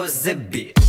was a bitch.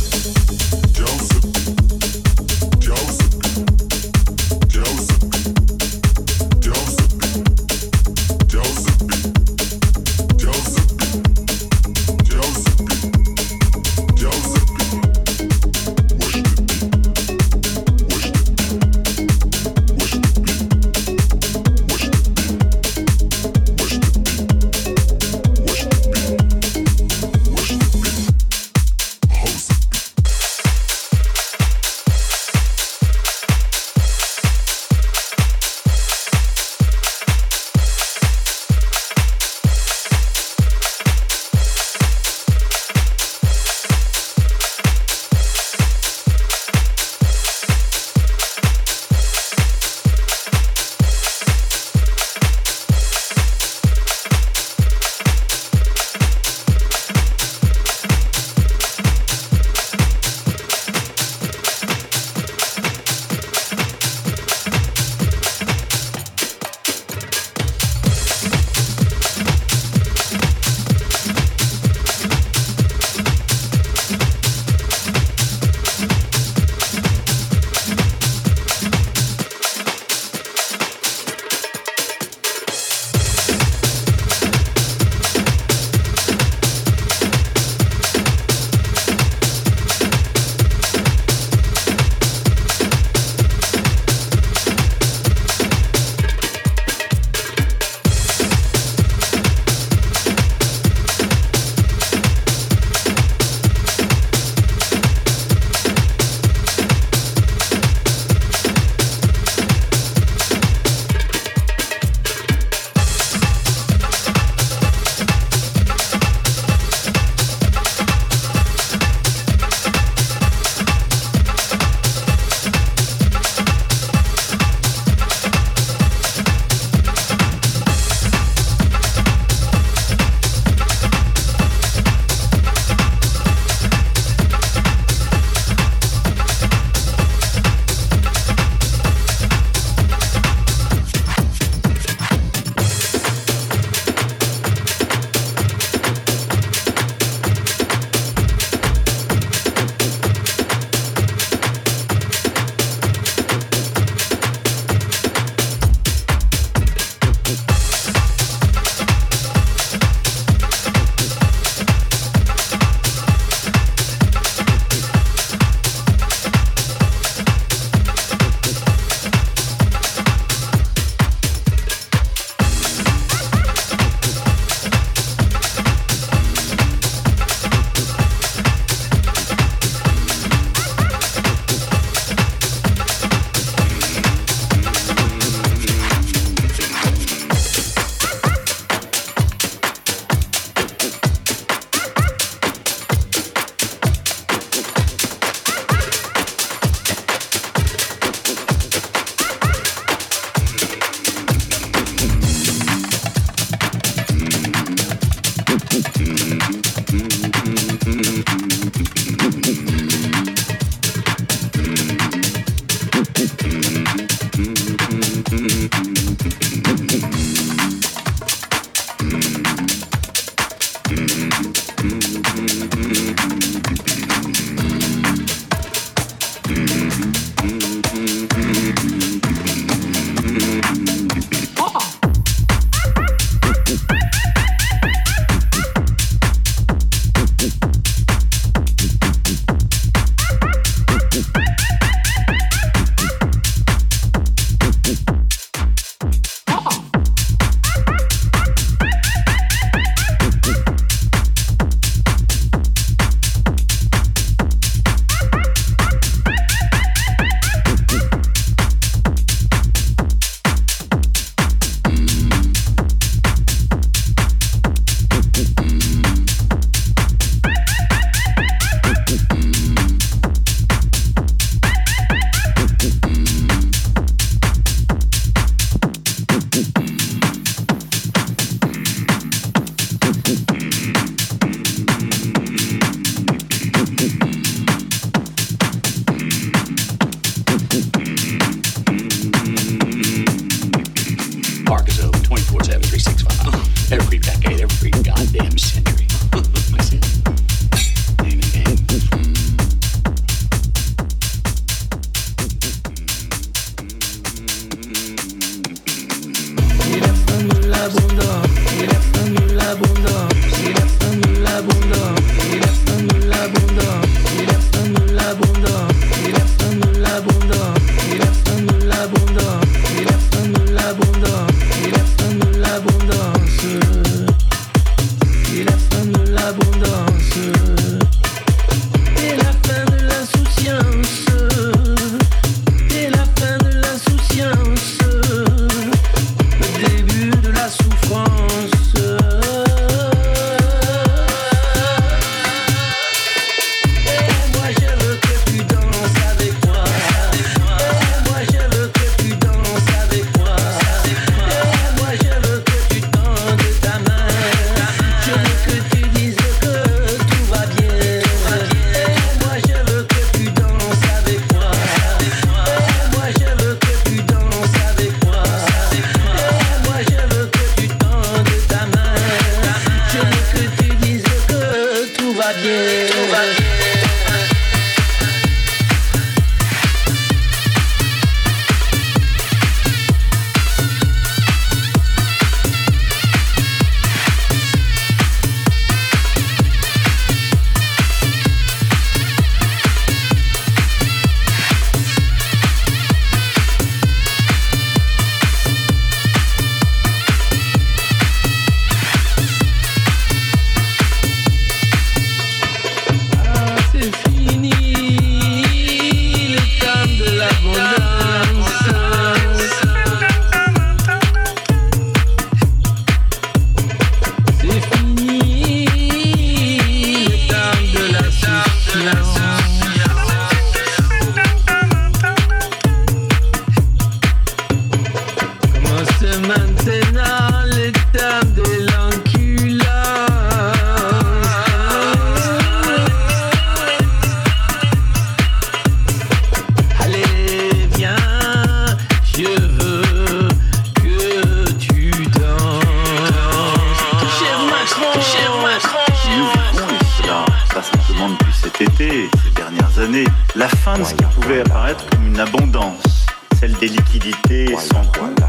La fin de ce qui pouvait apparaître comme une abondance, celle des liquidités sans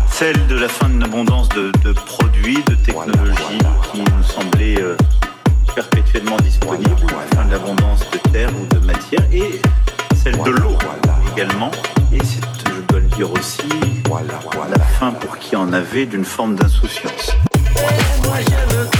celle de la fin d'une abondance de, de produits, de technologies qui nous semblaient euh, perpétuellement disponibles, la fin de l'abondance de terre ou de matière, et celle de l'eau également, et c'est, je dois le dire aussi, la fin pour qui en avait d'une forme d'insouciance. Moi je veux